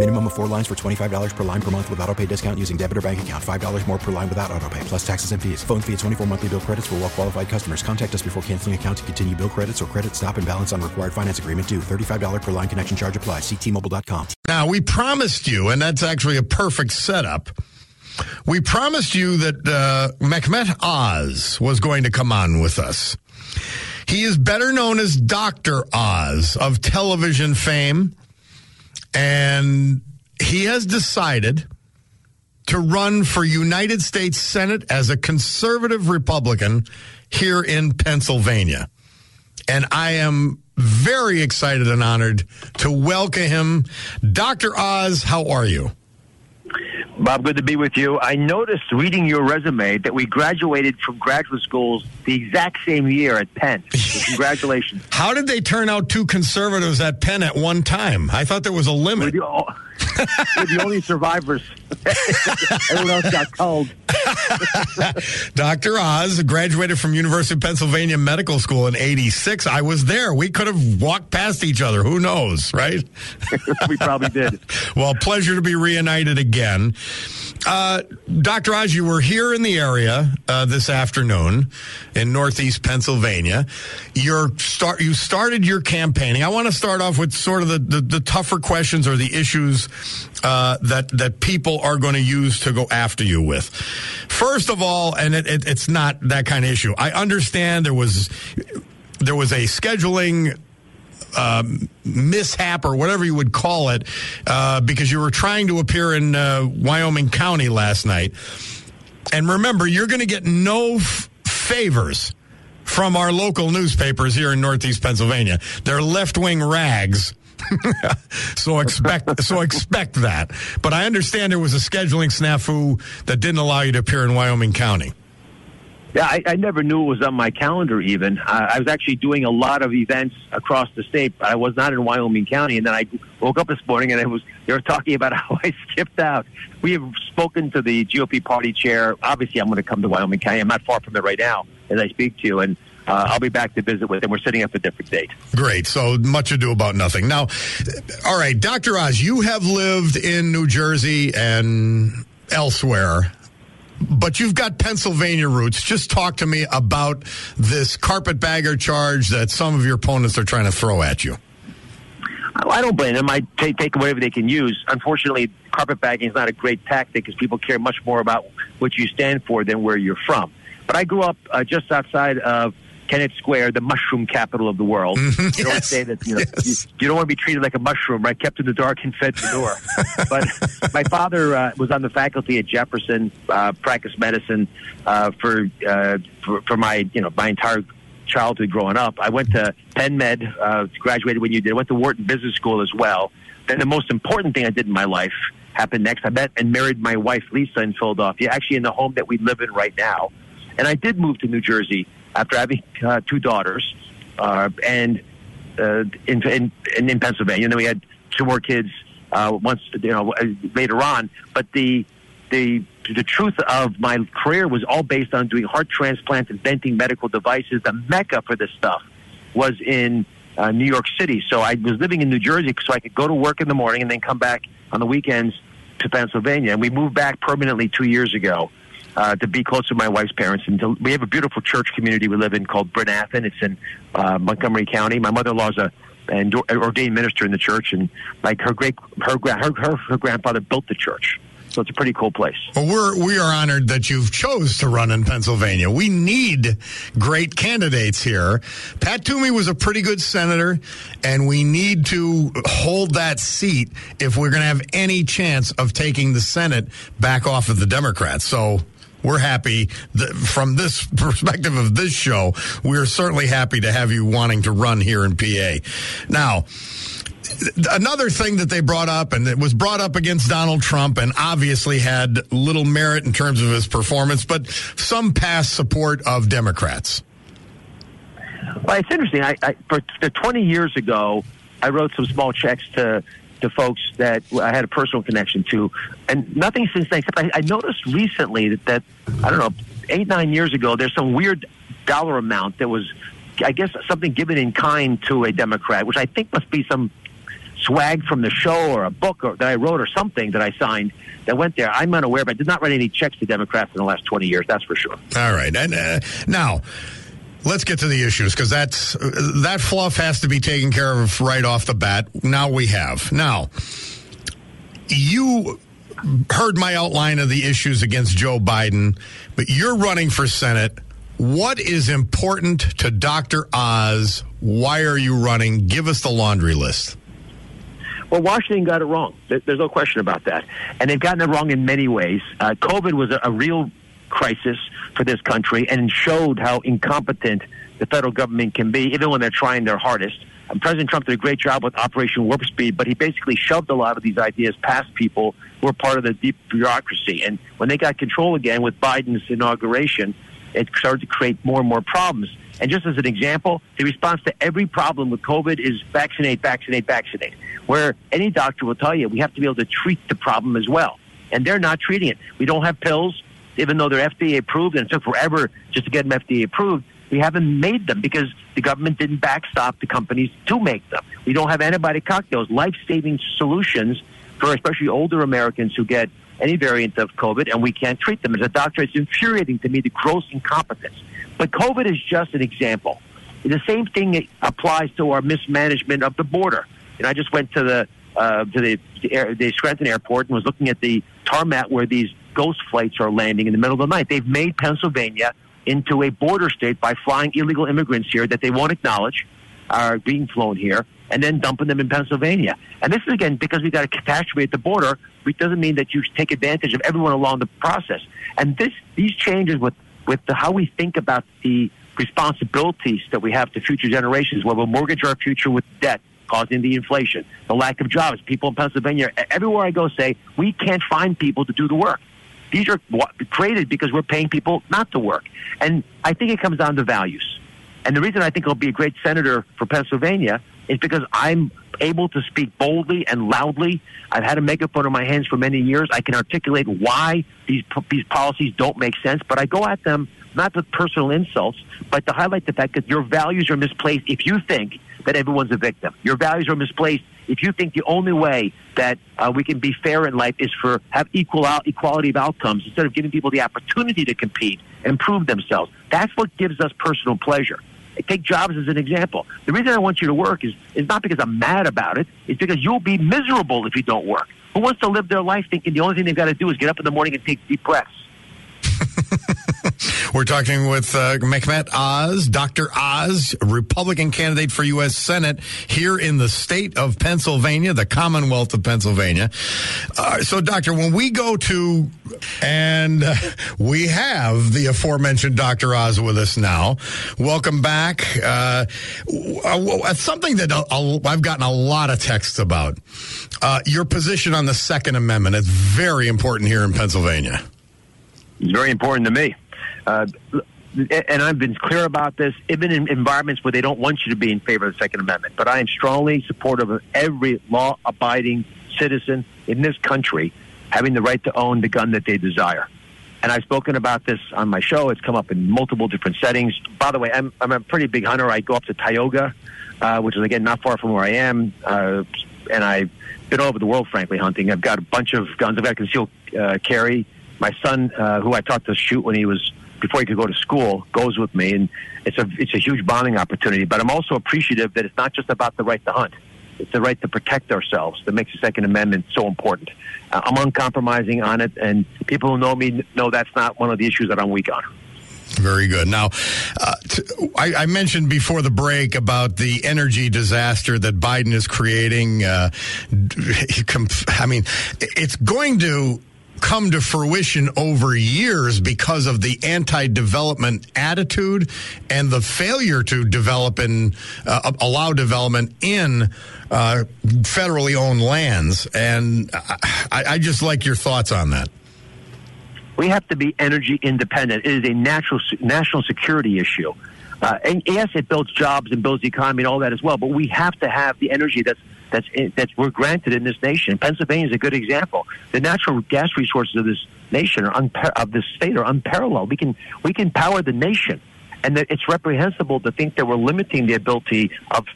Minimum of four lines for $25 per line per month with auto pay discount using debit or bank account. $5 more per line without auto pay, plus taxes and fees. Phone fee at 24 monthly bill credits for well qualified customers. Contact us before canceling account to continue bill credits or credit stop and balance on required finance agreement due. $35 per line connection charge applies. Ctmobile.com. Now, we promised you, and that's actually a perfect setup. We promised you that uh, Mehmet Oz was going to come on with us. He is better known as Dr. Oz of television fame, and he has decided to run for United States Senate as a conservative Republican here in Pennsylvania. And I am very excited and honored to welcome him. Dr. Oz, how are you? Bob, good to be with you. I noticed reading your resume that we graduated from graduate schools the exact same year at Penn. So congratulations. How did they turn out two conservatives at Penn at one time? I thought there was a limit. We're the only survivors. Everyone else got culled. Dr. Oz graduated from University of Pennsylvania Medical School in 86. I was there. We could have walked past each other. Who knows, right? we probably did. Well, pleasure to be reunited again. Uh, Dr. Oz, you were here in the area uh, this afternoon in Northeast Pennsylvania. You're start, you started your campaigning. I want to start off with sort of the, the, the tougher questions or the issues uh, that that people are going to use to go after you with. First of all, and it, it, it's not that kind of issue. I understand there was there was a scheduling um, mishap or whatever you would call it uh, because you were trying to appear in uh, Wyoming County last night. And remember, you're going to get no f- favors from our local newspapers here in Northeast Pennsylvania. They're left wing rags. so expect so expect that. But I understand there was a scheduling snafu that didn't allow you to appear in Wyoming County. Yeah, I, I never knew it was on my calendar. Even I, I was actually doing a lot of events across the state. I was not in Wyoming County, and then I woke up this morning and it was they were talking about how I skipped out. We have spoken to the GOP party chair. Obviously, I'm going to come to Wyoming County. I'm not far from it right now as I speak to you, and uh, I'll be back to visit with them. We're setting up a different date. Great. So much ado about nothing. Now, all right, Dr. Oz, you have lived in New Jersey and elsewhere, but you've got Pennsylvania roots. Just talk to me about this carpetbagger charge that some of your opponents are trying to throw at you. I don't blame them. I take, take whatever they can use. Unfortunately, carpetbagging is not a great tactic because people care much more about what you stand for than where you're from. But I grew up uh, just outside of Kennett Square, the mushroom capital of the world. You Yes. say that you know Yes. you, you don't want to be treated like a mushroom, right? Kept in the dark and fed manure. but my father uh, was on the faculty at Jefferson, uh, practiced medicine uh, for, uh, for for my you know my entire childhood growing up. I went to Penn Med, uh, graduated when you did. I went to Wharton Business School as well. Then the most important thing I did in my life happened next. I met and married my wife Lisa in Philadelphia, actually in the home that we live in right now. And I did move to New Jersey after having uh, two daughters, uh, and uh, in, in in Pennsylvania. And then we had two more kids uh, once you know uh, later on. But the the the truth of my career was all based on doing heart transplants, inventing medical devices. The mecca for this stuff was in uh, New York City. So I was living in New Jersey so I could go to work in the morning and then come back on the weekends to Pennsylvania. And we moved back permanently two years ago uh, to be close to my wife's parents. And to, we have a beautiful church community we live in called Bryn Athyn. It's in uh, Montgomery County. My mother-in-law's a an ordained minister in the church, and like her great her her her, her grandfather built the church. So it's a pretty cool place. Well, we're we are honored that you've chose to run in Pennsylvania. We need great candidates here. Pat Toomey was a pretty good senator, and we need to hold that seat if we're going to have any chance of taking the Senate back off of the Democrats. So we're happy that from this perspective of this show, we're certainly happy to have you wanting to run here in PA. Now, another thing that they brought up, and it was brought up against Donald Trump, and obviously had little merit in terms of his performance, but some past support of Democrats. Well, it's interesting. I, I for, for 20 years ago, I wrote some small checks to to folks that I had a personal connection to, and nothing since then. Except I, I noticed recently that, that I don't know, eight nine years ago, there's some weird dollar amount that was, I guess, something given in kind to a Democrat, which I think must be some swag from the show or a book or, that I wrote or something that I signed that went there. I'm unaware, but I did not write any checks to Democrats in the last 20 years. That's for sure. All right, and uh, now. Let's get to the issues because that's that fluff has to be taken care of right off the bat. Now we have. Now, you heard my outline of the issues against Joe Biden, but you're running for Senate. What is important to Dr. Oz? Why are you running? Give us the laundry list. Well, Washington got it wrong. There's no question about that. And they've gotten it wrong in many ways. Uh, COVID was a, a real crisis for this country and showed how incompetent the federal government can be, even when they're trying their hardest. And President Trump did a great job with Operation Warp Speed, but he basically shoved a lot of these ideas past people who were part of the deep bureaucracy. And when they got control again with Biden's inauguration, it started to create more and more problems. And just as an example, the response to every problem with COVID is vaccinate, vaccinate, vaccinate. Where any doctor will tell you we have to be able to treat the problem as well. And they're not treating it. We don't have pills, even though they're FDA approved, and it took forever just to get them FDA approved. We haven't made them because the government didn't backstop the companies to make them. We don't have antibiotic cocktails, life saving solutions for especially older Americans who get any variant of COVID, and we can't treat them. As a doctor, it's infuriating to me the gross incompetence. But COVID is just an example. The same thing applies to our mismanagement of the border. And I just went to the uh, to the, the, air, the Scranton airport and was looking at the tarmac where these ghost flights are landing in the middle of the night. They've made Pennsylvania into a border state by flying illegal immigrants here that they won't acknowledge are being flown here and then dumping them in Pennsylvania. And this is again because we've got a catastrophe at the border. It doesn't mean that you take advantage of everyone along the process. And this these changes with with the, how we think about the responsibilities that we have to future generations, where we'll mortgage our future with debt causing the inflation, the lack of jobs. People in Pennsylvania, everywhere I go, say we can't find people to do the work. These are created because we're paying people not to work. And I think it comes down to values. And the reason I think I'll be a great senator for Pennsylvania is because I'm able to speak boldly and loudly. I've had a megaphone in my hands for many years. I can articulate why these these policies don't make sense, but I go at them not with personal insults, but to highlight the fact that your values are misplaced if you think that everyone's a victim. Your values are misplaced if you think the only way that uh, we can be fair in life is for have equal out, equality of outcomes instead of giving people the opportunity to compete and prove themselves. That's what gives us personal pleasure. Take jobs as an example. The reason I want you to work is, is not because I'm mad about it. It's because you'll be miserable if you don't work. Who wants to live their life thinking the only thing they've got to do is get up in the morning and take deep breaths? We're talking with uh, Mehmet Oz, Dr. Oz, Republican candidate for U.S. Senate here in the state of Pennsylvania, the Commonwealth of Pennsylvania. Uh, so, Doctor, when we go to, and uh, we have the aforementioned Dr. Oz with us now. Welcome back. Uh, uh, something that I've gotten a lot of texts about. Uh, your position on the Second Amendment. It's very important here in Pennsylvania. It's very important to me. Uh, and I've been clear about this, even in environments where they don't want you to be in favor of the Second Amendment. But I am strongly supportive of every law abiding citizen in this country having the right to own the gun that they desire. And I've spoken about this on my show. It's come up in multiple different settings. By the way, I'm, I'm a pretty big hunter. I go up to Tioga, uh, which is, again, not far from where I am. Uh, and I've been all over the world, frankly, hunting. I've got a bunch of guns. I've got concealed uh, carry my son, uh, who I taught to shoot when he was before he could go to school, goes with me, and it's a it's a huge bonding opportunity. But I'm also appreciative that it's not just about the right to hunt. It's the right to protect ourselves that makes the Second Amendment so important. Uh, I'm uncompromising on it, and people who know me know that's not one of the issues that I'm weak on. Very good. Now, uh, t- I, I mentioned before the break about the energy disaster that Biden is creating. Uh, I mean, it's going to come to fruition over years because of the anti-development attitude and the failure to develop and uh, allow development in uh, federally owned lands. And I, I just like your thoughts on that. We have to be energy independent. It is a natural national security issue. Uh, and yes, it builds jobs and builds the economy and all that as well. But we have to have the energy that's that's that's we're granted in this nation. Pennsylvania is a good example. The natural gas resources of this nation are unpar- of this state are unparalleled. We can we can power the nation, and it's reprehensible to think that we're limiting the ability of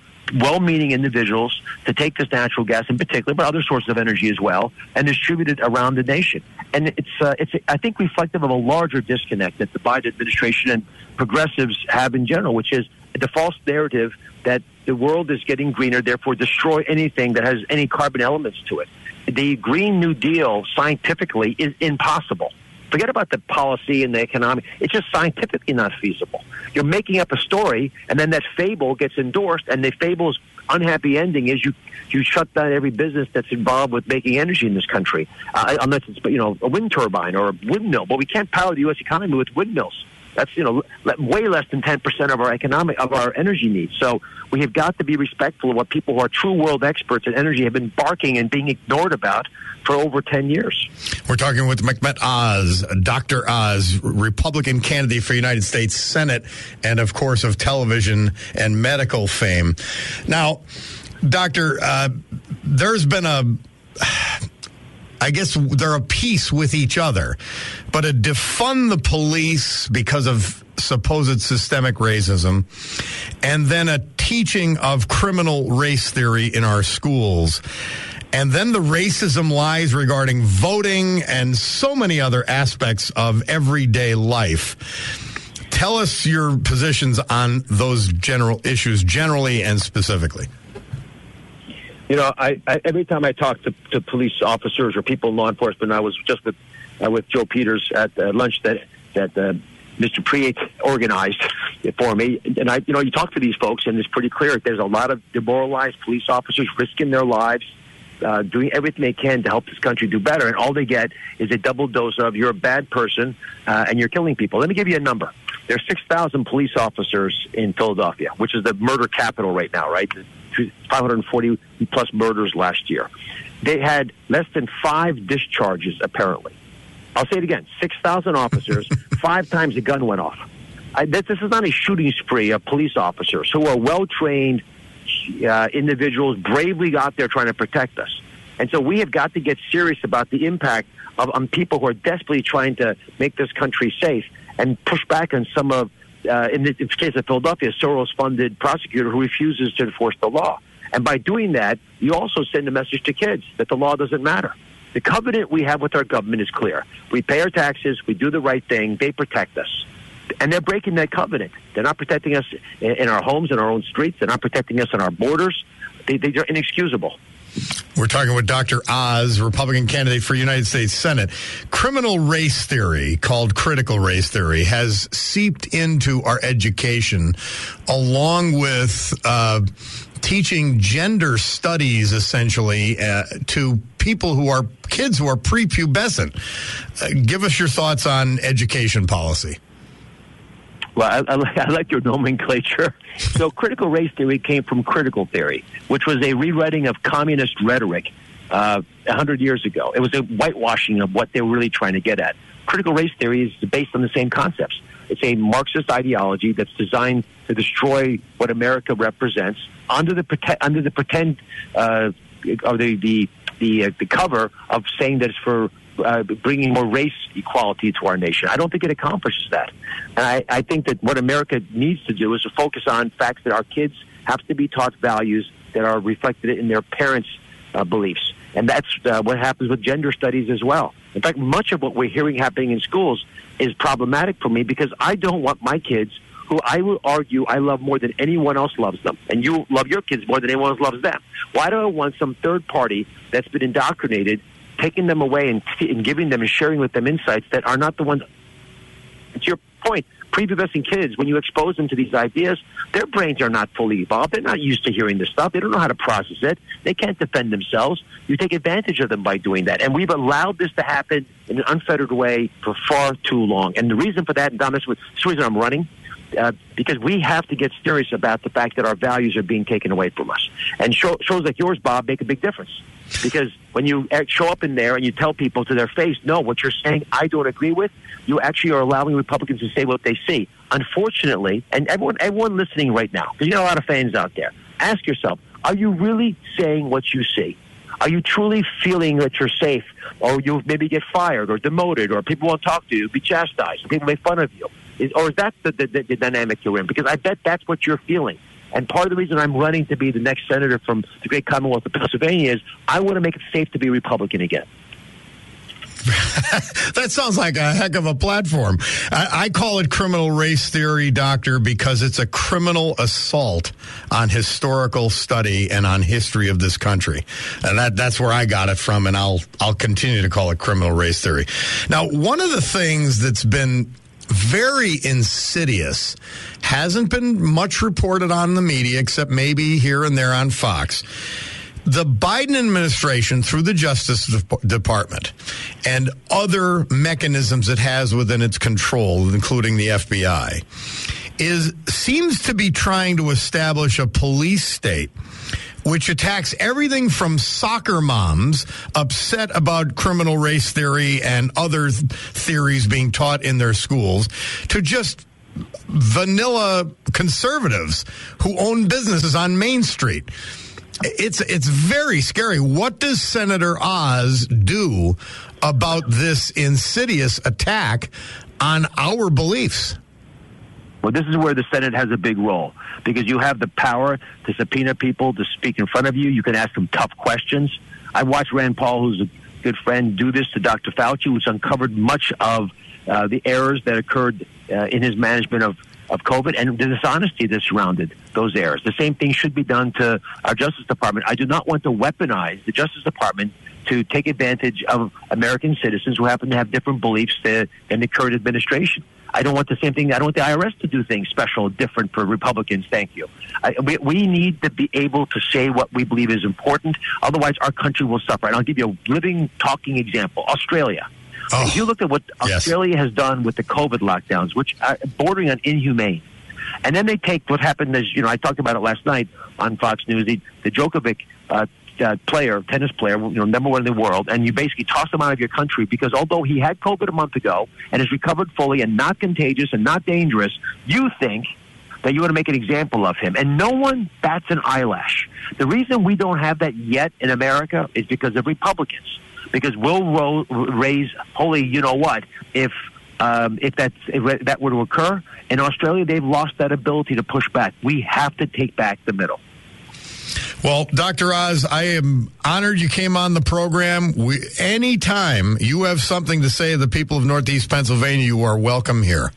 well-meaning individuals to take this natural gas in particular, but other sources of energy as well, and distribute it around the nation. And it's uh, it's I think reflective of a larger disconnect that the Biden administration and progressives have in general, which is the false narrative that the world is getting greener, therefore destroy anything that has any carbon elements to it. The Green New Deal scientifically is impossible. Forget about the policy and the economic. It's just scientifically not feasible. You're making up a story, and then that fable gets endorsed, and the fable's unhappy ending is you you shut down every business that's involved with making energy in this country, uh, unless it's you know a wind turbine or a windmill. But we can't power the U.S. economy with windmills. That's you know way less than ten percent of our economic of our energy needs. So we have got to be respectful of what people who are true world experts in energy have been barking and being ignored about for over ten years. We're talking with Mehmet Oz, Dr. Oz, Republican candidate for United States Senate, and of course of television and medical fame. Now, Doctor, uh, there's been a I guess they're a piece with each other. But a defund the police because of supposed systemic racism, and then a teaching of criminal race theory in our schools. And then the racism lies regarding voting and so many other aspects of everyday life. Tell us your positions on those general issues, generally and specifically. You know, I, I every time I talk to, to police officers or people in law enforcement, I was just with uh, with Joe Peters at uh, lunch that that uh, Mr. Priet organized for me, and I, you know, you talk to these folks, and it's pretty clear there's a lot of demoralized police officers risking their lives. Uh, doing everything they can to help this country do better, and all they get is a double dose of "you're a bad person uh, and you're killing people." Let me give you a number. There's 6,000 police officers in Philadelphia, which is the murder capital right now, right? 540 plus murders last year. They had less than five discharges, apparently. I'll say it again 6,000 officers, five times a gun went off. I, this, this, is not a shooting spree of police officers who are well trained uh, individuals, bravely got there trying to protect us. And so we have got to get serious about the impact of on people who are desperately trying to make this country safe and push back on some of uh, in, the, case of Philadelphia, a Soros-funded prosecutor who refuses to enforce the law. And by doing that, you also send a message to kids that the law doesn't matter. The covenant we have with our government is clear. We pay our taxes, we do the right thing, they protect us. And they're breaking that covenant. They're not protecting us in our homes, in our own streets. They're not protecting us on our borders. They, they're inexcusable. We're talking with Dr. Oz, Republican candidate for United States Senate. Criminal race theory, called critical race theory, has seeped into our education along with uh, teaching gender studies essentially uh, to people who are kids who are prepubescent. Uh, give us your thoughts on education policy. Well, I, I, I like your nomenclature. So, critical race theory came from critical theory, which was a rewriting of communist rhetoric uh, 100 years ago. It was a whitewashing of what they were really trying to get at. Critical race theory is based on the same concepts. It's a Marxist ideology that's designed to destroy what America represents under the pretend, under the pretend uh, or the the the, uh, the cover of saying that it's for uh, bringing more race equality to our nation. I don't think it accomplishes that. And I, I think that what America needs to do is to focus on facts that our kids have to be taught values that are reflected in their parents' uh, beliefs. And that's uh, what happens with gender studies as well. In fact, much of what we're hearing happening in schools is problematic for me because I don't want my kids who I will argue I love more than anyone else loves them, and you love your kids more than anyone else loves them. Why do I want some third party that's been indoctrinated, taking them away and, and giving them and sharing with them insights that are not the ones? To your point, prepubescent kids, when you expose them to these ideas, their brains are not fully evolved. They're not used to hearing this stuff. They don't know how to process it. They can't defend themselves. You take advantage of them by doing that. And we've allowed this to happen in an unfettered way for far too long. And the reason for that, and Dom, that's the reason I'm running, uh, because we have to get serious about the fact that our values are being taken away from us. And show, shows like yours, Bob, make a big difference. Because when you show up in there and you tell people to their face, no, what you're saying I don't agree with, you actually are allowing Republicans to say what they see. Unfortunately, and everyone, everyone listening right now, because you got a lot of fans out there, ask yourself, are you really saying what you see? Are you truly feeling that you're safe, or you'll maybe get fired or demoted, or people won't talk to you, be chastised, people make fun of you? Is, or is that the, the, the dynamic you're in? Because I bet that's what you're feeling. And part of the reason I'm running to be the next senator from the great Commonwealth of Pennsylvania is I want to make it safe to be Republican again. that sounds like a heck of a platform. I, I, call it criminal race theory, doctor, because it's a criminal assault on historical study and on history of this country. And that, that's where I got it from, and I'll I'll continue to call it criminal race theory. Now, one of the things that's been very insidious. Hasn't been much reported on the media, except maybe here and there on Fox. The Biden administration, through the Justice Department and other mechanisms it has within its control, including the FBI, is seems to be trying to establish a police state which attacks everything from soccer moms upset about criminal race theory and other th- theories being taught in their schools to just vanilla conservatives who own businesses on Main Street. It's it's very scary. What does Senator Oz do about this insidious attack on our beliefs? Well, this is where the Senate has a big role because you have the power to subpoena people to speak in front of you. You can ask them tough questions. I watched Rand Paul, who's a good friend, do this to Dr. Fauci, which uncovered much of uh, the errors that occurred uh, in his management of, of COVID and the dishonesty that surrounded those errors. The same thing should be done to our Justice Department. I do not want to weaponize the Justice Department to take advantage of American citizens who happen to have different beliefs than the current administration. I don't want the same thing. I don't want the IRS to do things special, different for Republicans. Thank you. I, we, we need to be able to say what we believe is important. Otherwise, our country will suffer. And I'll give you a living, talking example. Australia. Oh, if you look at what Australia yes. has done with the COVID lockdowns, which are bordering on inhumane, and then they take what happened as you know I talked about it last night on Fox News. The, the Djokovic uh, uh, player, tennis player, you know, number one in the world, and you basically toss him out of your country because although he had COVID a month ago and is recovered fully and not contagious and not dangerous, you think that you want to make an example of him. And no one bats an eyelash. The reason we don't have that yet in America is because of Republicans. Because we'll ro- raise holy, you know what, if um, if that's if that were to occur in Australia, they've lost that ability to push back. We have to take back the middle. Well, Dr. Oz, I am honored you came on the program. We, anytime you have something to say to the people of Northeast Pennsylvania, you are welcome here.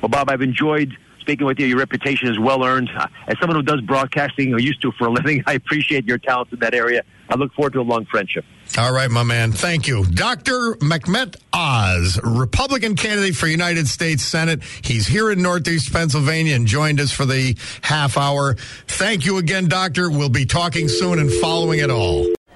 Well, Bob, I've enjoyed speaking with you. Your reputation is well earned. Uh, as someone who does broadcasting or used to for a living, I appreciate your talents in that area. I look forward to a long friendship. All right, my man. Thank you. Dr. Mehmet Oz, Republican candidate for United States Senate. He's here in Northeast Pennsylvania and joined us for the half hour. Thank you again, Doctor. We'll be talking soon and following it all.